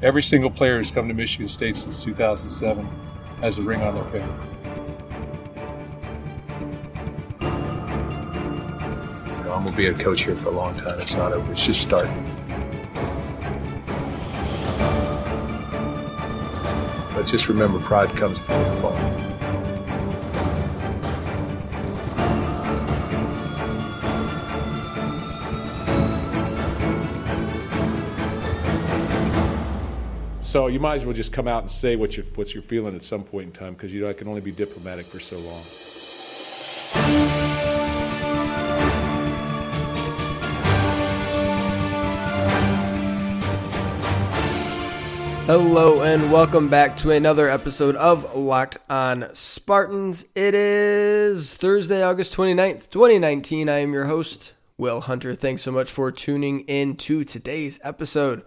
Every single player who's come to Michigan State since 2007 has a ring on their finger. I'm gonna be a coach here for a long time. It's not over. It's just starting. But just remember, pride comes before the fall. So you might as well just come out and say what you what you're feeling at some point in time because you know I can only be diplomatic for so long. Hello and welcome back to another episode of Locked on Spartans. It is Thursday, August 29th, 2019. I am your host, Will Hunter. Thanks so much for tuning in to today's episode.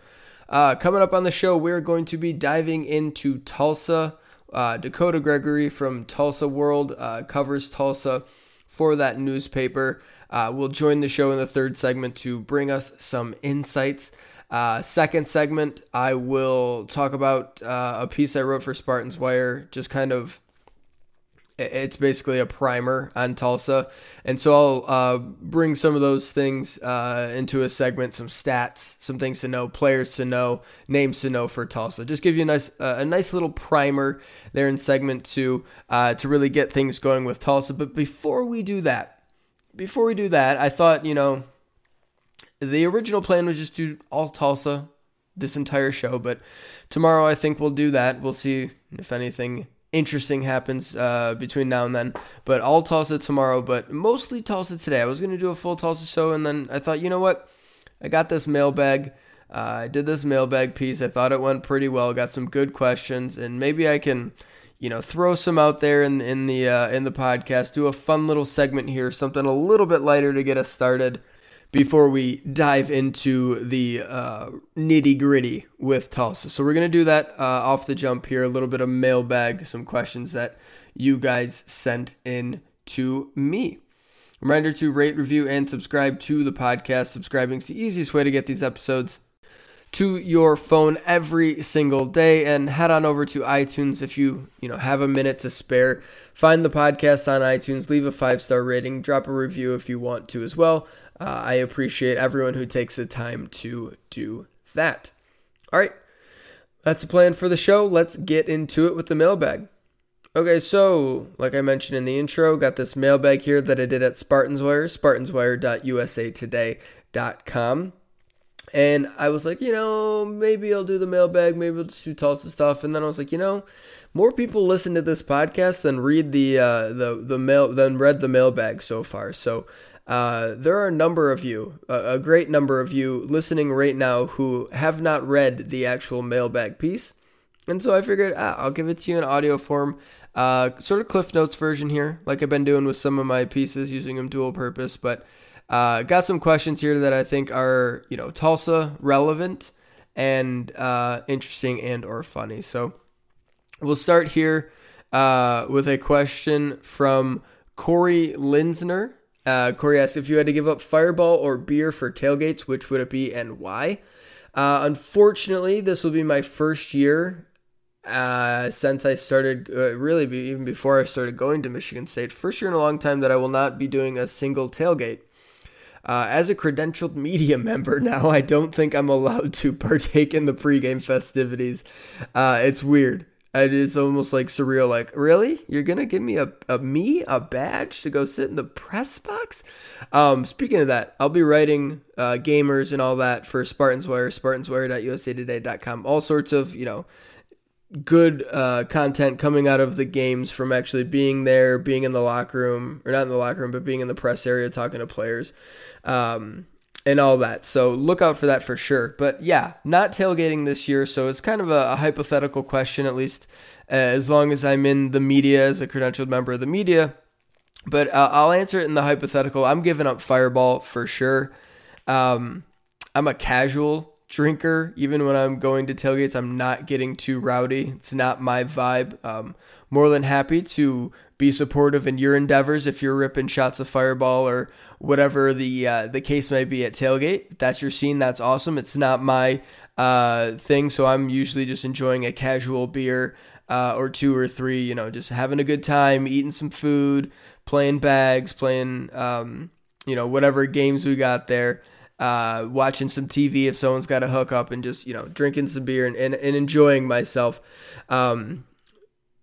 Uh, coming up on the show, we're going to be diving into Tulsa. Uh, Dakota Gregory from Tulsa World uh, covers Tulsa for that newspaper. Uh, will join the show in the third segment to bring us some insights. Uh, second segment, I will talk about uh, a piece I wrote for Spartans Wire, just kind of. It's basically a primer on Tulsa. And so I'll uh, bring some of those things uh, into a segment, some stats, some things to know, players to know, names to know for Tulsa. Just give you a nice, uh, a nice little primer there in segment two uh, to really get things going with Tulsa. But before we do that, before we do that, I thought, you know, the original plan was just do all Tulsa this entire show, but tomorrow I think we'll do that. We'll see if anything interesting happens uh, between now and then. But all Tulsa tomorrow, but mostly Tulsa today. I was going to do a full Tulsa show, and then I thought, you know what? I got this mailbag. Uh, I did this mailbag piece. I thought it went pretty well. Got some good questions, and maybe I can, you know, throw some out there in in the uh, in the podcast. Do a fun little segment here, something a little bit lighter to get us started before we dive into the uh, nitty gritty with Tulsa. So we're going to do that uh, off the jump here, a little bit of mailbag, some questions that you guys sent in to me. Reminder to rate, review, and subscribe to the podcast. Subscribing is the easiest way to get these episodes to your phone every single day and head on over to iTunes if you, you know, have a minute to spare. Find the podcast on iTunes, leave a 5-star rating, drop a review if you want to as well. Uh, I appreciate everyone who takes the time to do that. All right, that's the plan for the show. Let's get into it with the mailbag. Okay, so like I mentioned in the intro, got this mailbag here that I did at Spartans Spartanswire, spartanswire.usatoday.com. And I was like, you know, maybe I'll do the mailbag, maybe I'll just do Tulsa stuff. And then I was like, you know, more people listen to this podcast than read the uh, the the mail than read the mailbag so far. So uh, there are a number of you, a, a, great number of you listening right now who have not read the actual mailbag piece. And so I figured ah, I'll give it to you in audio form, uh, sort of Cliff Notes version here, like I've been doing with some of my pieces, using them dual purpose. But uh, got some questions here that I think are, you know, Tulsa relevant and uh, interesting and or funny. So we'll start here uh, with a question from Corey Linsner. Uh, Corey asks if you had to give up Fireball or beer for tailgates, which would it be and why? Uh, unfortunately, this will be my first year uh, since I started, uh, really be, even before I started going to Michigan State. First year in a long time that I will not be doing a single tailgate. Uh, as a credentialed media member now, I don't think I'm allowed to partake in the pregame festivities. Uh, it's weird. It is almost like surreal. Like, really? You're gonna give me a, a me a badge to go sit in the press box? Um, speaking of that, I'll be writing uh, gamers and all that for Spartans Wire, SpartansWire.usatoday.com. All sorts of you know good uh, content coming out of the games from actually being there, being in the locker room, or not in the locker room, but being in the press area, talking to players. Um, and all that. So look out for that for sure. But yeah, not tailgating this year. So it's kind of a, a hypothetical question, at least uh, as long as I'm in the media as a credentialed member of the media. But uh, I'll answer it in the hypothetical. I'm giving up Fireball for sure. Um, I'm a casual drinker. Even when I'm going to tailgates, I'm not getting too rowdy. It's not my vibe. Um, more than happy to be supportive in your endeavors if you're ripping shots of fireball or whatever the uh, the case may be at tailgate. That's your scene. That's awesome. It's not my uh, thing. So I'm usually just enjoying a casual beer uh, or two or three, you know, just having a good time, eating some food, playing bags, playing, um, you know, whatever games we got there. Uh, watching some TV if someone's got a hook up and just, you know, drinking some beer and, and, and enjoying myself. Um,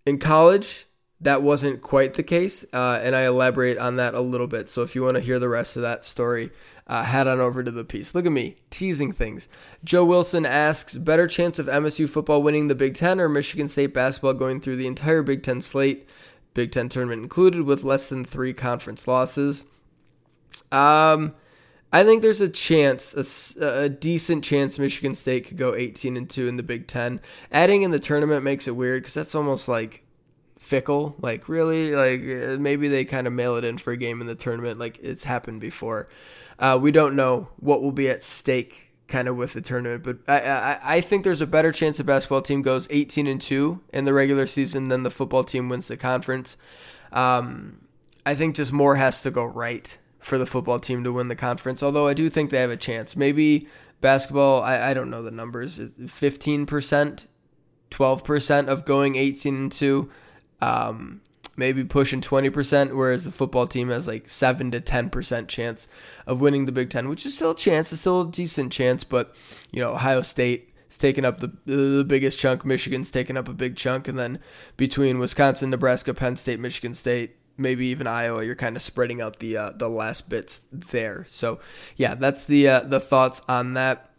in college, that wasn't quite the case, uh, and I elaborate on that a little bit. So if you want to hear the rest of that story, uh, head on over to the piece. Look at me teasing things. Joe Wilson asks: Better chance of MSU football winning the Big Ten or Michigan State basketball going through the entire Big Ten slate, Big Ten tournament included, with less than three conference losses? Um. I think there's a chance, a, a, decent chance, Michigan State could go 18 and two in the Big Ten. Adding in the tournament makes it weird because that's almost like fickle. Like really, like uh, maybe they kind of mail it in for a game in the tournament. Like it's happened before. Uh, we don't know what will be at stake kind of with the tournament, but I, I I think there's a better chance the basketball team goes 18 and two in the regular season than the football team wins the conference. Um, I think just more has to go right for the football team to win the conference. Although I do think they have a chance. Maybe basketball. I, I don't know the numbers. 15 percent. 12% of going 18 and 2 um, maybe pushing 20%, whereas the football team has like 7 to 10% chance of winning the Big Ten, which is still a chance, it's still a decent chance, but, you know, Ohio State is taking up the, the biggest chunk, Michigan's taking up a big chunk, and then between Wisconsin, Nebraska, Penn State, Michigan State, maybe even Iowa, you're kind of spreading out the uh, the last bits there. So, yeah, that's the uh, the thoughts on that.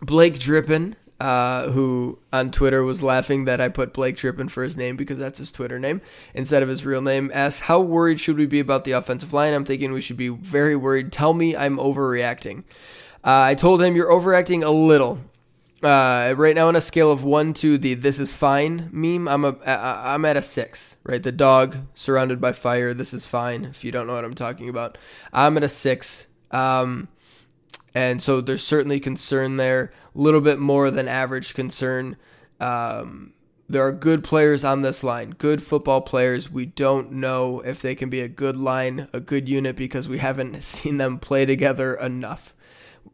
Blake Drippin uh, who on Twitter was laughing that I put Blake Trippin for his name because that's his Twitter name instead of his real name, asks, How worried should we be about the offensive line? I'm thinking we should be very worried. Tell me I'm overreacting. Uh, I told him you're overreacting a little. Uh, right now, on a scale of one to the "this is fine" meme, I'm a I'm at a six. Right, the dog surrounded by fire. This is fine. If you don't know what I'm talking about, I'm at a six. Um, and so there's certainly concern there, a little bit more than average concern. Um, there are good players on this line, good football players. We don't know if they can be a good line, a good unit, because we haven't seen them play together enough.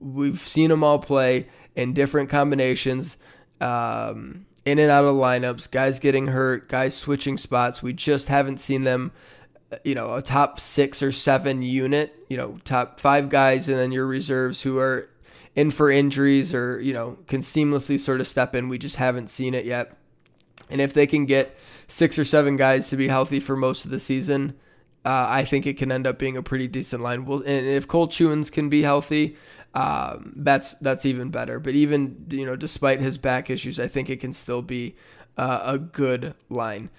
We've seen them all play in different combinations, um, in and out of lineups, guys getting hurt, guys switching spots. We just haven't seen them you know, a top six or seven unit, you know, top five guys, and then your reserves who are in for injuries or, you know, can seamlessly sort of step in. We just haven't seen it yet. And if they can get six or seven guys to be healthy for most of the season, uh, I think it can end up being a pretty decent line. Well, and if Cole Chewins can be healthy, um, that's that's even better. But even you know, despite his back issues, I think it can still be uh, a good line.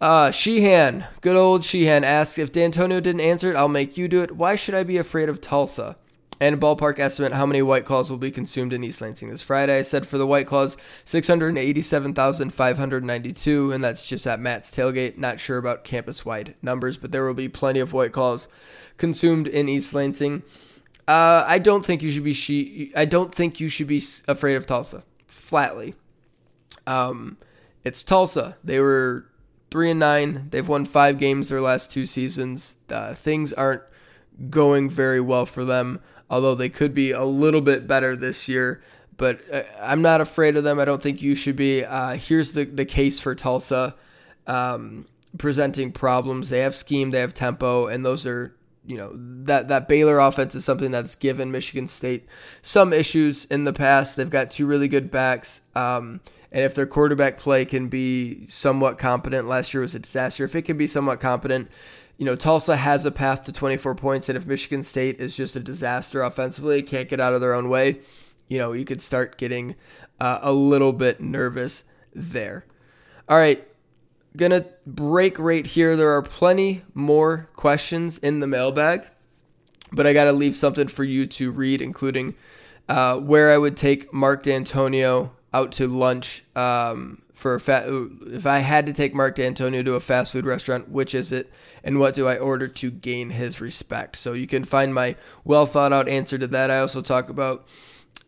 Uh, Sheehan, good old Sheehan asks if Dantonio didn't answer it, I'll make you do it. Why should I be afraid of Tulsa? And ballpark estimate how many White Claws will be consumed in East Lansing this Friday. I said for the White Claws, 687,592, and that's just at Matt's tailgate. Not sure about campus wide numbers, but there will be plenty of White Claws consumed in East Lansing. Uh, I don't think you should be she- I don't think you should be afraid of Tulsa. Flatly, um, it's Tulsa. They were three and nine. They've won five games their last two seasons. Uh, things aren't going very well for them, although they could be a little bit better this year. But uh, I'm not afraid of them. I don't think you should be. Uh, here's the, the case for Tulsa um, presenting problems. They have scheme, they have tempo, and those are you know that that Baylor offense is something that's given Michigan State some issues in the past. They've got two really good backs. Um, and if their quarterback play can be somewhat competent, last year was a disaster. If it can be somewhat competent, you know, Tulsa has a path to 24 points. And if Michigan State is just a disaster offensively, can't get out of their own way, you know, you could start getting uh, a little bit nervous there. All right, gonna break right here. There are plenty more questions in the mailbag, but I gotta leave something for you to read, including uh, where I would take Mark Dantonio out to lunch um, for a if I had to take Mark Dantonio to a fast food restaurant, which is it, and what do I order to gain his respect? So you can find my well thought out answer to that. I also talk about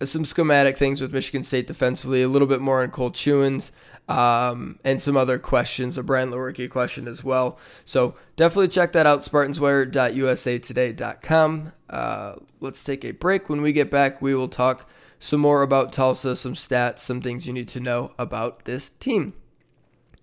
some schematic things with Michigan State defensively, a little bit more on Cole Chewins, um, and some other questions, a Brian Lewerke question as well. So definitely check that out, spartanswire.usatoday.com. Uh, let's take a break. When we get back, we will talk some more about Tulsa, some stats, some things you need to know about this team.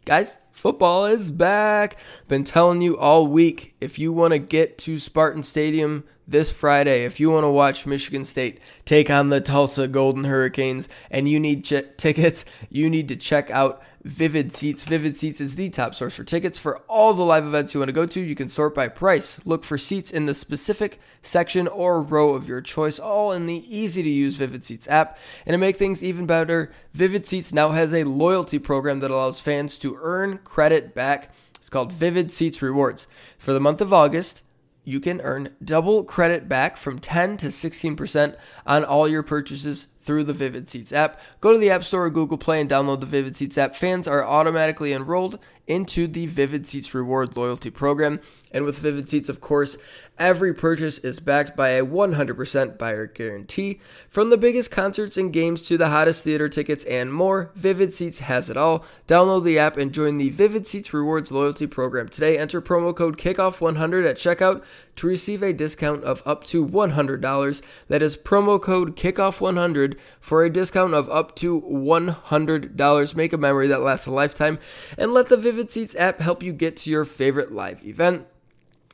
Guys, football is back. Been telling you all week if you want to get to Spartan Stadium this Friday, if you want to watch Michigan State take on the Tulsa Golden Hurricanes and you need ch- tickets, you need to check out Vivid Seats. Vivid Seats is the top source for tickets for all the live events you want to go to. You can sort by price, look for seats in the specific section or row of your choice, all in the easy to use Vivid Seats app. And to make things even better, Vivid Seats now has a loyalty program that allows fans to earn credit back. It's called Vivid Seats Rewards. For the month of August, you can earn double credit back from 10 to 16% on all your purchases through the Vivid Seats app. Go to the App Store or Google Play and download the Vivid Seats app. Fans are automatically enrolled into the Vivid Seats Reward Loyalty Program. And with Vivid Seats, of course, every purchase is backed by a 100% buyer guarantee. From the biggest concerts and games to the hottest theater tickets and more, Vivid Seats has it all. Download the app and join the Vivid Seats Rewards Loyalty Program today. Enter promo code KICKOFF100 at checkout to receive a discount of up to $100. That is promo code KICKOFF100 for a discount of up to $100. Make a memory that lasts a lifetime and let the Vivid Seats app help you get to your favorite live event.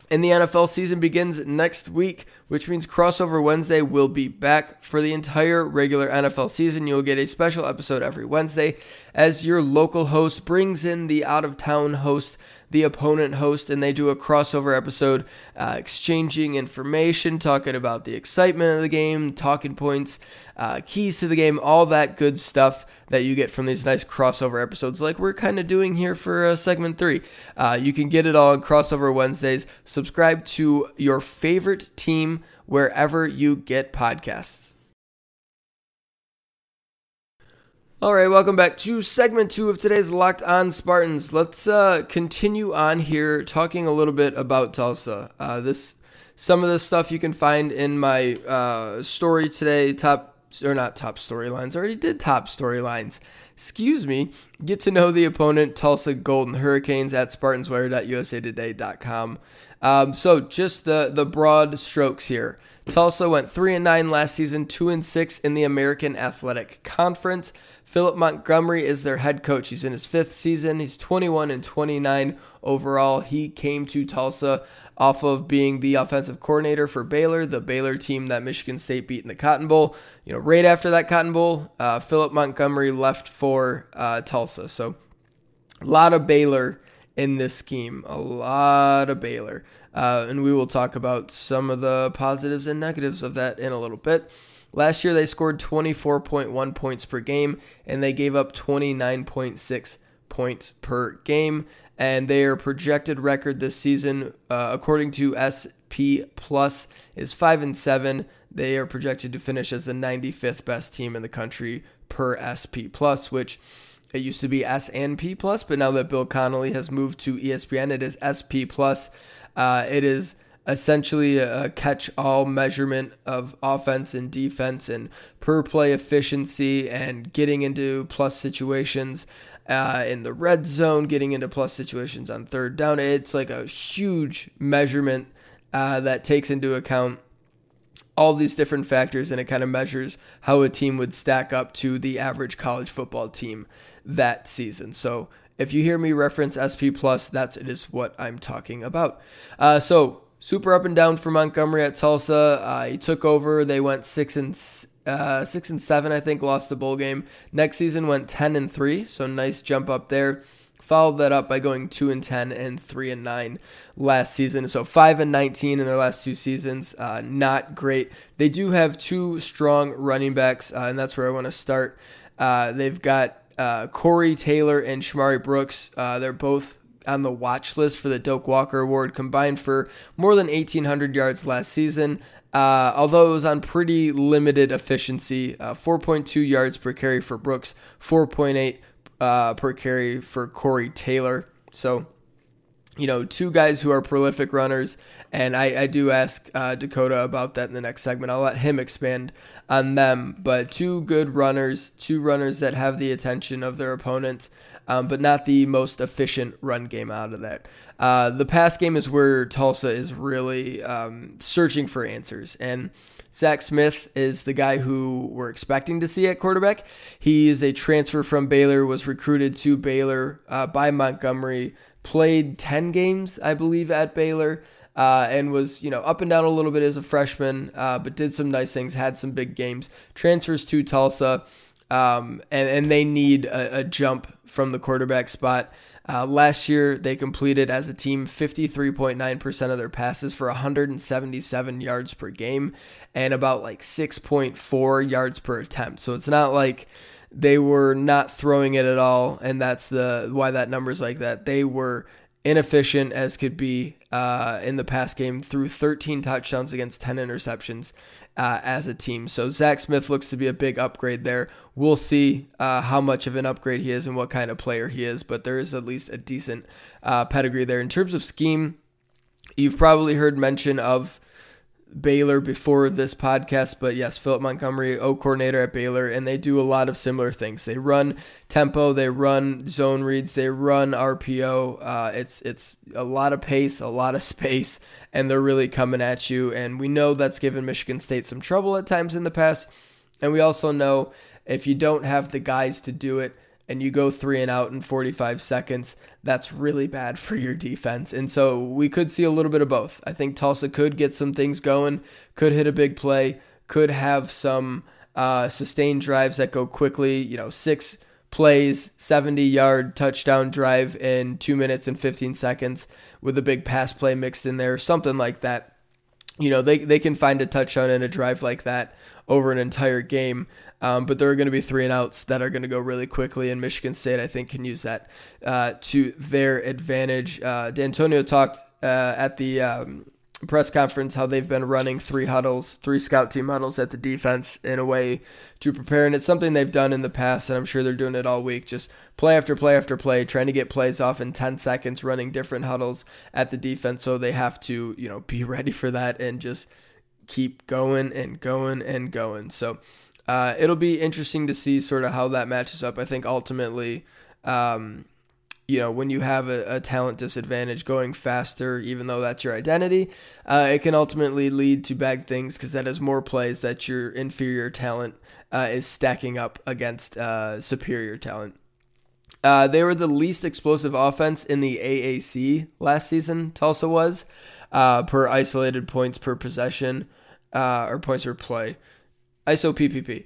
And the NFL season begins next week, which means Crossover Wednesday will be back for the entire regular NFL season. You'll get a special episode every Wednesday as your local host brings in the out of town host, the opponent host, and they do a crossover episode, uh, exchanging information, talking about the excitement of the game, talking points, uh, keys to the game, all that good stuff that you get from these nice crossover episodes, like we're kind of doing here for uh, segment three. Uh, you can get it all on Crossover Wednesdays. Subscribe to your favorite team wherever you get podcasts. All right, welcome back to segment two of today's Locked On Spartans. Let's uh, continue on here talking a little bit about Tulsa. Uh, this, some of this stuff you can find in my uh, story today. Top or not top storylines. Already did top storylines. Excuse me. Get to know the opponent, Tulsa Golden Hurricanes at SpartansWire.usatoday.com. Um, so just the the broad strokes here. Tulsa went three and nine last season, two and six in the American Athletic Conference. Philip Montgomery is their head coach. He's in his fifth season. He's 21 and 29 overall. He came to Tulsa off of being the offensive coordinator for Baylor, the Baylor team that Michigan State beat in the Cotton Bowl. You know, right after that Cotton Bowl, uh, Philip Montgomery left for uh, Tulsa. So a lot of Baylor in this scheme, a lot of Baylor. Uh, and we will talk about some of the positives and negatives of that in a little bit. Last year, they scored 24.1 points per game, and they gave up 29.6 points per game and their projected record this season, uh, according to SP Plus, is five and seven. They are projected to finish as the 95th best team in the country per SP Plus, which it used to be S and P Plus, but now that Bill Connelly has moved to ESPN, it is SP Plus. Uh, it is essentially a catch-all measurement of offense and defense and per play efficiency and getting into plus situations uh, in the red zone, getting into plus situations on third down. It's like a huge measurement uh, that takes into account all these different factors and it kind of measures how a team would stack up to the average college football team that season. So if you hear me reference SP plus, that's it is what I'm talking about. Uh, so super up and down for Montgomery at Tulsa. Uh, he took over. They went six and uh, six and seven, I think, lost the bowl game. Next season went ten and three, so nice jump up there. Followed that up by going two and ten and three and nine last season. So five and nineteen in their last two seasons. Uh, not great. They do have two strong running backs, uh, and that's where I want to start. Uh, they've got uh, Corey Taylor and Shamari Brooks. Uh, they're both on the watch list for the Doak Walker Award, combined for more than 1,800 yards last season. Uh, although it was on pretty limited efficiency, uh, 4.2 yards per carry for Brooks, 4.8 uh, per carry for Corey Taylor. So, you know, two guys who are prolific runners, and I, I do ask uh, Dakota about that in the next segment. I'll let him expand on them, but two good runners, two runners that have the attention of their opponents um, but not the most efficient run game out of that. Uh, the pass game is where Tulsa is really um, searching for answers. And Zach Smith is the guy who we're expecting to see at quarterback. He is a transfer from Baylor, was recruited to Baylor uh, by Montgomery, played 10 games, I believe, at Baylor. Uh, and was you know up and down a little bit as a freshman, uh, but did some nice things, had some big games. Transfers to Tulsa, um, and and they need a, a, jump from the quarterback spot. Uh, last year, they completed as a team 53.9% of their passes for 177 yards per game and about like 6.4 yards per attempt. So it's not like they were not throwing it at all, and that's the why that number's like that. They were inefficient as could be uh, in the past game, threw 13 touchdowns against 10 interceptions uh, as a team. So Zach Smith looks to be a big upgrade there. We'll see uh, how much of an upgrade he is and what kind of player he is, but there is at least a decent uh, pedigree there. In terms of scheme, you've probably heard mention of Baylor before this podcast, but yes, Philip Montgomery, O coordinator at Baylor, and they do a lot of similar things. They run tempo, they run zone reads, they run RPO. Uh, it's it's a lot of pace, a lot of space, and they're really coming at you. And we know that's given Michigan State some trouble at times in the past, and we also know if you don't have the guys to do it and you go three and out in 45 seconds, that's really bad for your defense. And so we could see a little bit of both. I think Tulsa could get some things going, could hit a big play, could have some uh, sustained drives that go quickly, you know, six plays, 70 yard touchdown drive in two minutes and 15 seconds with a big pass play mixed in there, something like that. You know, they, they can find a touchdown in a drive like that over an entire game. Um, but there are going to be three and outs that are going to go really quickly, and Michigan State, I think, can use that uh, to their advantage. Uh, Dantonio talked uh, at the um, press conference how they've been running three huddles, three scout team huddles at the defense in a way to prepare, and it's something they've done in the past, and I'm sure they're doing it all week. Just play after play after play, trying to get plays off in 10 seconds, running different huddles at the defense, so they have to, you know, be ready for that and just keep going and going and going. So uh, it'll be interesting to see sort of how that matches up. I think ultimately, um, you know, when you have a, a, talent disadvantage going faster, even though that's your identity, uh, it can ultimately lead to bad things because that is more plays that your inferior talent uh, is stacking up against uh, superior talent. Uh, they were the least explosive offense in the AAC last season, Tulsa was, uh, per isolated points per possession or points per play. ISO PPP.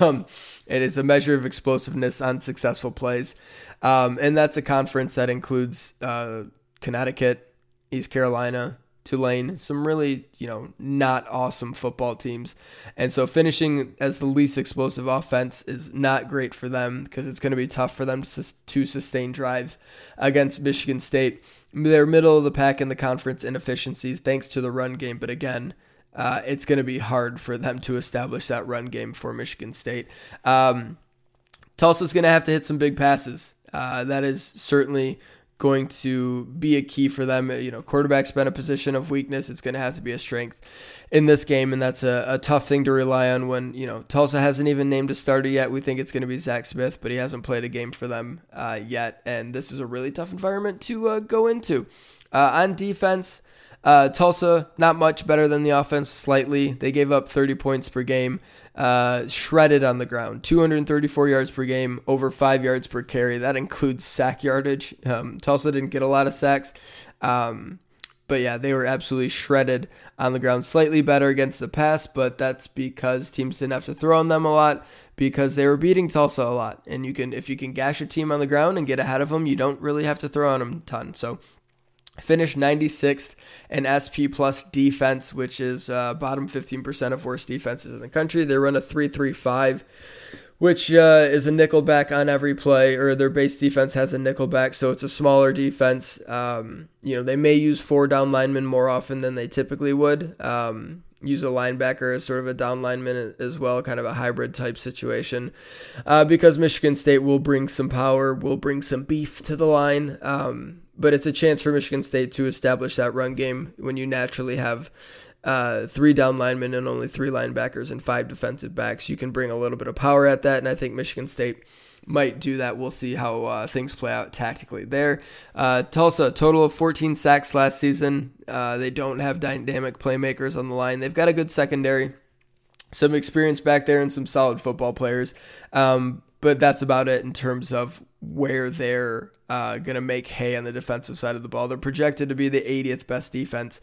um, it is a measure of explosiveness on successful plays. Um, and that's a conference that includes uh, Connecticut, East Carolina, Tulane, some really, you know, not awesome football teams. And so finishing as the least explosive offense is not great for them because it's going to be tough for them to, to sustain drives against Michigan State. They're middle of the pack in the conference inefficiencies thanks to the run game, but again, uh, it's going to be hard for them to establish that run game for Michigan State. Um, Tulsa's going to have to hit some big passes. Uh, that is certainly going to be a key for them. You know, quarterback's been a position of weakness. It's going to have to be a strength in this game, and that's a, a tough thing to rely on when, you know, Tulsa hasn't even named a starter yet. We think it's going to be Zach Smith, but he hasn't played a game for them uh, yet, and this is a really tough environment to uh, go into. Uh, on defense, uh, Tulsa, not much better than the offense, slightly. They gave up 30 points per game, uh, shredded on the ground. 234 yards per game, over five yards per carry. That includes sack yardage. Um, Tulsa didn't get a lot of sacks. Um, but yeah, they were absolutely shredded on the ground. Slightly better against the pass, but that's because teams didn't have to throw on them a lot because they were beating Tulsa a lot. And you can, if you can gash a team on the ground and get ahead of them, you don't really have to throw on them a ton. So Finished 96th in SP plus defense, which is uh, bottom 15% of worst defenses in the country. They run a 3-3-5, which uh, is a nickel back on every play, or their base defense has a nickel back, so it's a smaller defense. Um, you know, they may use four down linemen more often than they typically would. Um, use a linebacker as sort of a down lineman as well, kind of a hybrid type situation. Uh, because Michigan State will bring some power, will bring some beef to the line. Um, but it's a chance for Michigan State to establish that run game when you naturally have uh, three down linemen and only three linebackers and five defensive backs. You can bring a little bit of power at that, and I think Michigan State might do that. We'll see how uh, things play out tactically there. Uh, Tulsa, total of 14 sacks last season. Uh, they don't have dynamic playmakers on the line. They've got a good secondary, some experience back there, and some solid football players. Um, but that's about it in terms of where they're uh, going to make hay on the defensive side of the ball. They're projected to be the 80th best defense,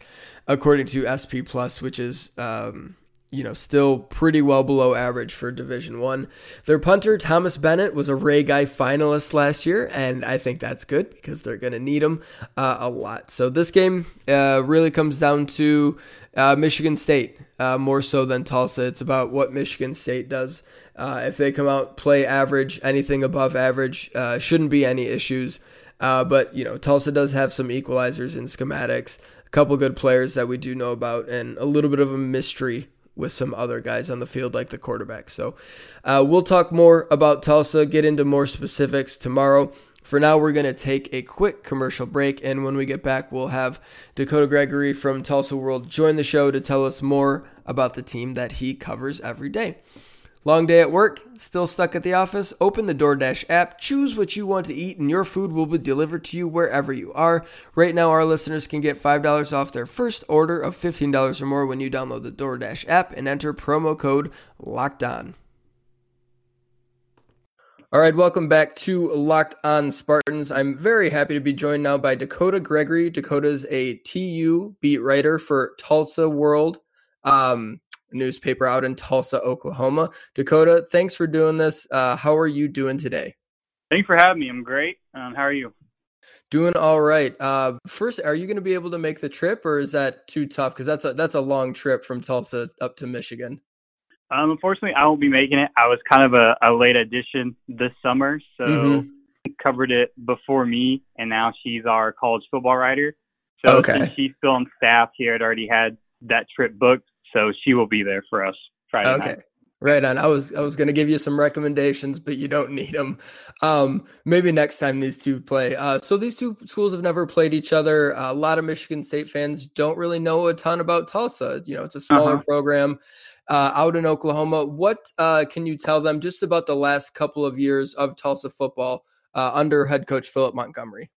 according to SP Plus, which is um, you know, still pretty well below average for Division One. Their punter Thomas Bennett was a Ray Guy finalist last year, and I think that's good because they're going to need him uh, a lot. So this game uh, really comes down to uh, Michigan State uh, more so than Tulsa. It's about what Michigan State does. Uh, if they come out play average, anything above average, uh, shouldn't be any issues. but you know, Tulsa does have some equalizers in schematics. A couple good players that we do know about, and a little bit of a mystery with some other guys on the field, like the quarterback. So uh, we'll talk more about Tulsa, get into more specifics tomorrow. For now, we're going to take a quick commercial break, and when we get back, we'll have Dakota Gregory from Tulsa World join the show to tell us more about the team that he covers every day. Long day at work? Still stuck at the office? Open the DoorDash app, choose what you want to eat, and your food will be delivered to you wherever you are. Right now, our listeners can get $5 off their first order of $15 or more when you download the DoorDash app and enter promo code Locked On. All right, welcome back to Locked On Spartans. I'm very happy to be joined now by Dakota Gregory. Dakota's a TU beat writer for Tulsa World. Um, newspaper out in Tulsa, Oklahoma. Dakota, thanks for doing this. Uh, how are you doing today? Thanks for having me. I'm great. Um, how are you? Doing all right. Uh, first, are you going to be able to make the trip, or is that too tough? Because that's a that's a long trip from Tulsa up to Michigan. Um, unfortunately, I won't be making it. I was kind of a, a late addition this summer, so mm-hmm. covered it before me, and now she's our college football writer. So okay. she's still on staff, she had already had that trip booked so she will be there for us Friday okay. night. Right on. I was I was going to give you some recommendations, but you don't need them. Um, maybe next time these two play. Uh, so these two schools have never played each other. Uh, a lot of Michigan State fans don't really know a ton about Tulsa. You know, it's a smaller uh-huh. program uh, out in Oklahoma. What uh, can you tell them just about the last couple of years of Tulsa football uh, under head coach Philip Montgomery?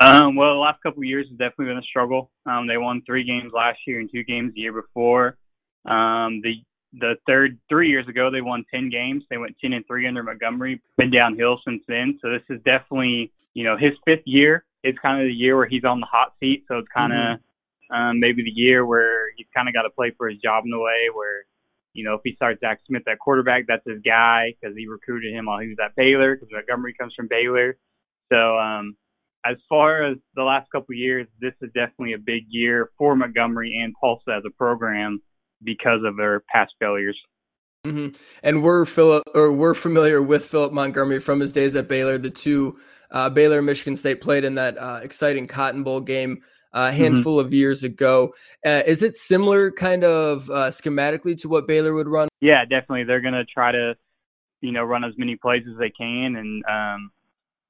Um, well, the last couple of years has definitely been a struggle. Um, they won three games last year and two games the year before. Um, the the third three years ago, they won ten games. They went ten and three under Montgomery. Been downhill since then. So this is definitely you know his fifth year. It's kind of the year where he's on the hot seat. So it's kind of mm-hmm. um, maybe the year where he's kind of got to play for his job in a way where you know if he starts Zach Smith at quarterback, that's his guy because he recruited him while he was at Baylor because Montgomery comes from Baylor. So um, as far as the last couple of years, this is definitely a big year for Montgomery and Tulsa as a program because of their past failures. Mm-hmm. And we're Philip, or we're familiar with Philip Montgomery from his days at Baylor. The two uh, Baylor Michigan State played in that uh, exciting Cotton Bowl game uh, a mm-hmm. handful mm-hmm. of years ago. Uh, is it similar, kind of uh, schematically, to what Baylor would run? Yeah, definitely. They're going to try to, you know, run as many plays as they can, and um,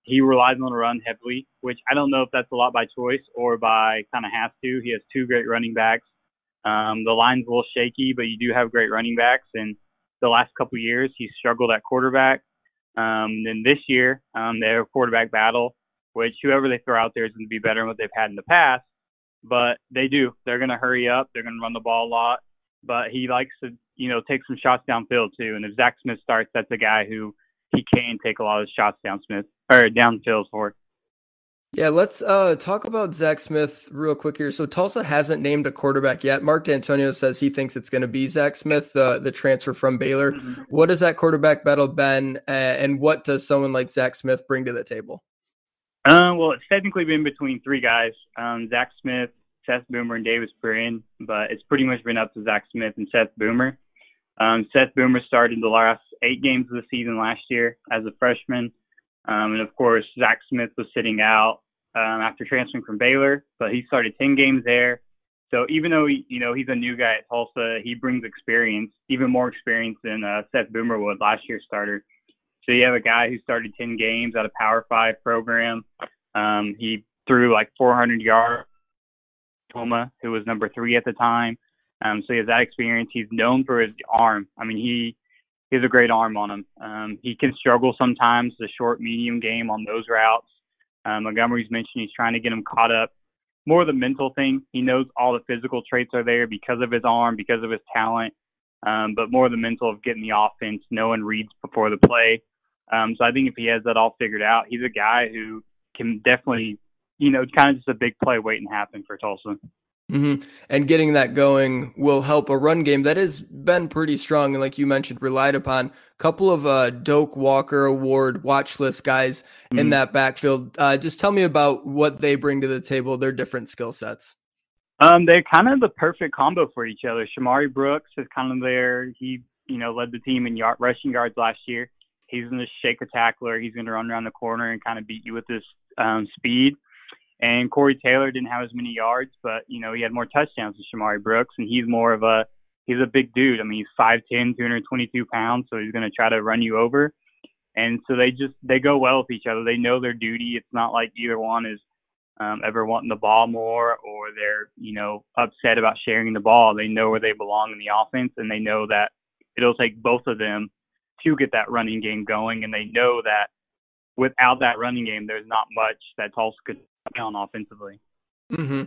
he relies on the run heavily, which I don't know if that's a lot by choice or by kind of has to. He has two great running backs. Um, the line's a little shaky, but you do have great running backs. And the last couple years, he's struggled at quarterback. Um, then this year, um, they have a quarterback battle, which whoever they throw out there is going to be better than what they've had in the past. But they do. They're going to hurry up. They're going to run the ball a lot. But he likes to, you know, take some shots downfield too. And if Zach Smith starts, that's a guy who he can take a lot of shots down Smith or downfield for. Yeah, let's uh, talk about Zach Smith real quick here. So Tulsa hasn't named a quarterback yet. Mark Dantonio says he thinks it's going to be Zach Smith, uh, the transfer from Baylor. Mm-hmm. What has that quarterback battle been, uh, and what does someone like Zach Smith bring to the table? Uh, well, it's technically been between three guys: um, Zach Smith, Seth Boomer, and Davis Brin. But it's pretty much been up to Zach Smith and Seth Boomer. Um, Seth Boomer started the last eight games of the season last year as a freshman. Um, and of course, Zach Smith was sitting out um, after transferring from Baylor, but he started 10 games there. So even though he, you know he's a new guy at Tulsa, he brings experience, even more experience than uh, Seth Boomer would last year's starter. So you have a guy who started 10 games at a Power Five program. Um, he threw like 400 yards. Toma, who was number three at the time. Um, so he has that experience. He's known for his arm. I mean, he he has a great arm on him. Um, he can struggle sometimes the short medium game on those routes. Um, Montgomery's mentioned he's trying to get him caught up. More the mental thing. He knows all the physical traits are there because of his arm, because of his talent, um, but more the mental of getting the offense, knowing reads before the play. Um, so I think if he has that all figured out, he's a guy who can definitely, you know, kind of just a big play waiting to happen for Tulsa. Mm-hmm. And getting that going will help a run game that has been pretty strong and, like you mentioned, relied upon. A couple of uh, Doak Walker Award watch list guys mm-hmm. in that backfield. Uh, just tell me about what they bring to the table, their different skill sets. Um, they're kind of the perfect combo for each other. Shamari Brooks is kind of there. He, you know, led the team in yard, rushing yards last year. He's going to shake a tackler. He's going to run around the corner and kind of beat you with his um, speed. And Corey Taylor didn't have as many yards, but you know he had more touchdowns than Shamari Brooks, and he's more of a he's a big dude. I mean, he's 5'10", 222 pounds, so he's going to try to run you over. And so they just they go well with each other. They know their duty. It's not like either one is um, ever wanting the ball more or they're you know upset about sharing the ball. They know where they belong in the offense, and they know that it'll take both of them to get that running game going. And they know that without that running game, there's not much that Tulsa could on offensively. Mm-hmm.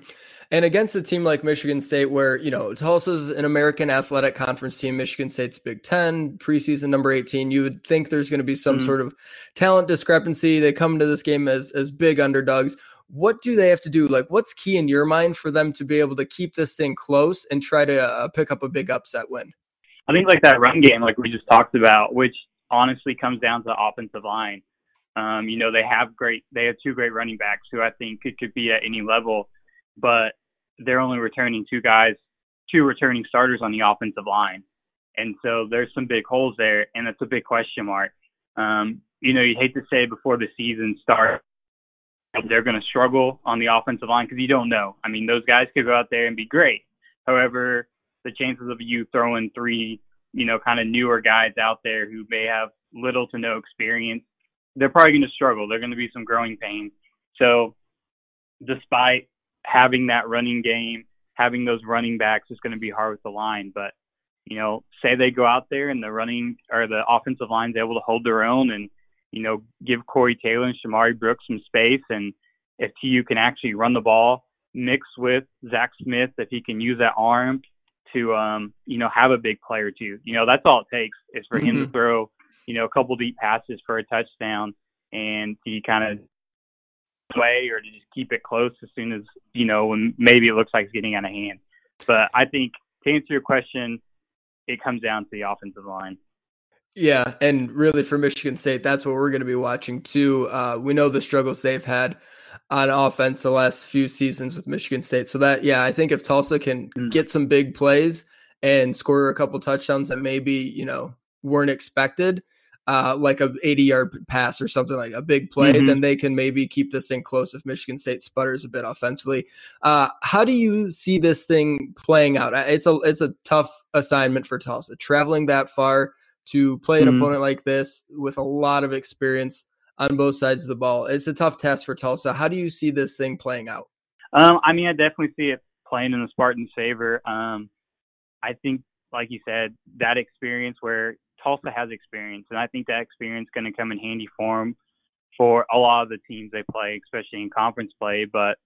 And against a team like Michigan State, where you know Tulsa's an American Athletic Conference team, Michigan State's Big Ten, preseason number eighteen, you would think there's going to be some mm-hmm. sort of talent discrepancy. They come into this game as as big underdogs. What do they have to do? Like, what's key in your mind for them to be able to keep this thing close and try to uh, pick up a big upset win? I think like that run game, like we just talked about, which honestly comes down to the offensive line. Um, you know, they have great, they have two great running backs who I think could, could be at any level, but they're only returning two guys, two returning starters on the offensive line. And so there's some big holes there, and that's a big question mark. Um, you know, you'd hate to say before the season starts, they're going to struggle on the offensive line because you don't know. I mean, those guys could go out there and be great. However, the chances of you throwing three, you know, kind of newer guys out there who may have little to no experience they're probably going to struggle. They're going to be some growing pains. So, despite having that running game, having those running backs is going to be hard with the line. But you know, say they go out there and the running or the offensive line's able to hold their own and you know give Corey Taylor and Shamari Brooks some space, and if TU can actually run the ball, mix with Zach Smith, if he can use that arm to um, you know have a big player too. You know, that's all it takes is for mm-hmm. him to mm-hmm. throw you know, a couple deep passes for a touchdown and he kind of play or to just keep it close as soon as, you know, when maybe it looks like it's getting out of hand. But I think to answer your question, it comes down to the offensive line. Yeah, and really for Michigan State, that's what we're going to be watching too. Uh, we know the struggles they've had on offense the last few seasons with Michigan State. So that, yeah, I think if Tulsa can mm. get some big plays and score a couple touchdowns that maybe you know weren't expected, uh, like a 80 yard pass or something like a big play, mm-hmm. then they can maybe keep this thing close if Michigan State sputters a bit offensively. Uh, how do you see this thing playing out? It's a it's a tough assignment for Tulsa, traveling that far to play an mm-hmm. opponent like this with a lot of experience on both sides of the ball. It's a tough test for Tulsa. How do you see this thing playing out? Um, I mean, I definitely see it playing in the Spartans' favor. Um, I think, like you said, that experience where Tulsa has experience, and I think that experience is going to come in handy for them for a lot of the teams they play, especially in conference play. But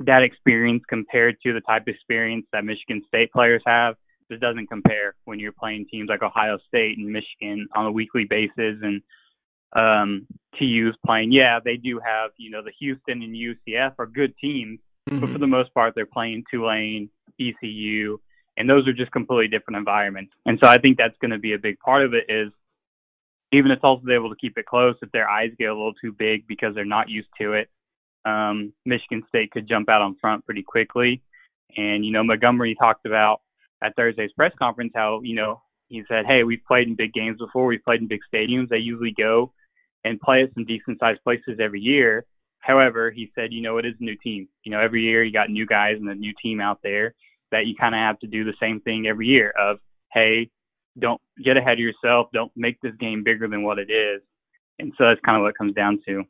that experience compared to the type of experience that Michigan State players have just doesn't compare when you're playing teams like Ohio State and Michigan on a weekly basis and um TU's playing. Yeah, they do have, you know, the Houston and UCF are good teams, mm-hmm. but for the most part they're playing Tulane, ECU, and those are just completely different environments. And so I think that's going to be a big part of it is even if Tulsa's able to keep it close, if their eyes get a little too big because they're not used to it, um, Michigan State could jump out on front pretty quickly. And, you know, Montgomery talked about at Thursday's press conference how, you know, he said, hey, we've played in big games before. We've played in big stadiums. They usually go and play at some decent sized places every year. However, he said, you know, it is a new team. You know, every year you got new guys and a new team out there that you kind of have to do the same thing every year of, hey, don't get ahead of yourself. Don't make this game bigger than what it is. And so that's kind of what it comes down to.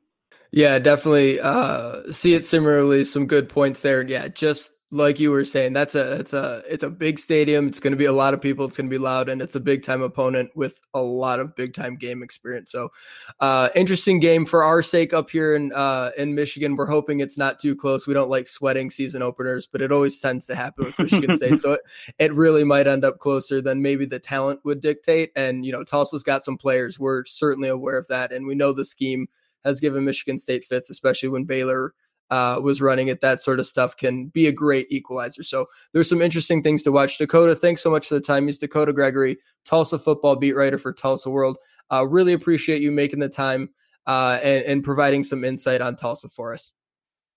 Yeah, definitely uh, see it similarly. Some good points there. Yeah, just like you were saying, that's a it's a it's a big stadium. It's going to be a lot of people. It's going to be loud, and it's a big time opponent with a lot of big time game experience. So, uh, interesting game for our sake up here in uh, in Michigan. We're hoping it's not too close. We don't like sweating season openers, but it always tends to happen with Michigan State. So it, it really might end up closer than maybe the talent would dictate. And you know, Tulsa's got some players. We're certainly aware of that, and we know the scheme has given Michigan State fits, especially when Baylor uh, was running it. That sort of stuff can be a great equalizer. So there's some interesting things to watch. Dakota, thanks so much for the time. He's Dakota Gregory, Tulsa football beat writer for Tulsa World. Uh, really appreciate you making the time uh, and, and providing some insight on Tulsa for us.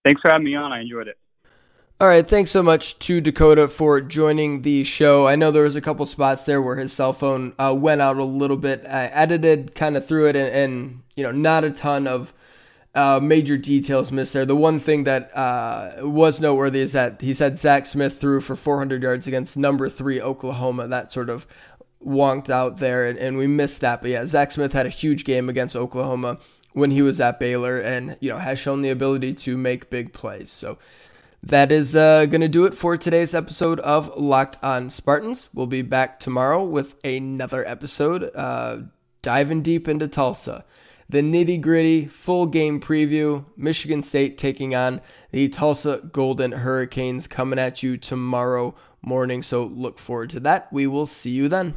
Thanks for having me on. I enjoyed it. All right, thanks so much to Dakota for joining the show. I know there was a couple spots there where his cell phone uh, went out a little bit. I edited kind of through it, and, and, you know, not a ton of uh, major details missed there. The one thing that uh, was noteworthy is that he said Zach Smith threw for 400 yards against number three Oklahoma. That sort of wonked out there, and, and we missed that. But yeah, Zach Smith had a huge game against Oklahoma when he was at Baylor, and you know has shown the ability to make big plays. So that is uh, going to do it for today's episode of Locked on Spartans. We'll be back tomorrow with another episode, uh, diving deep into Tulsa the nitty gritty full game preview. Michigan State taking on the Tulsa Golden Hurricanes coming at you tomorrow morning. So look forward to that. We will see you then.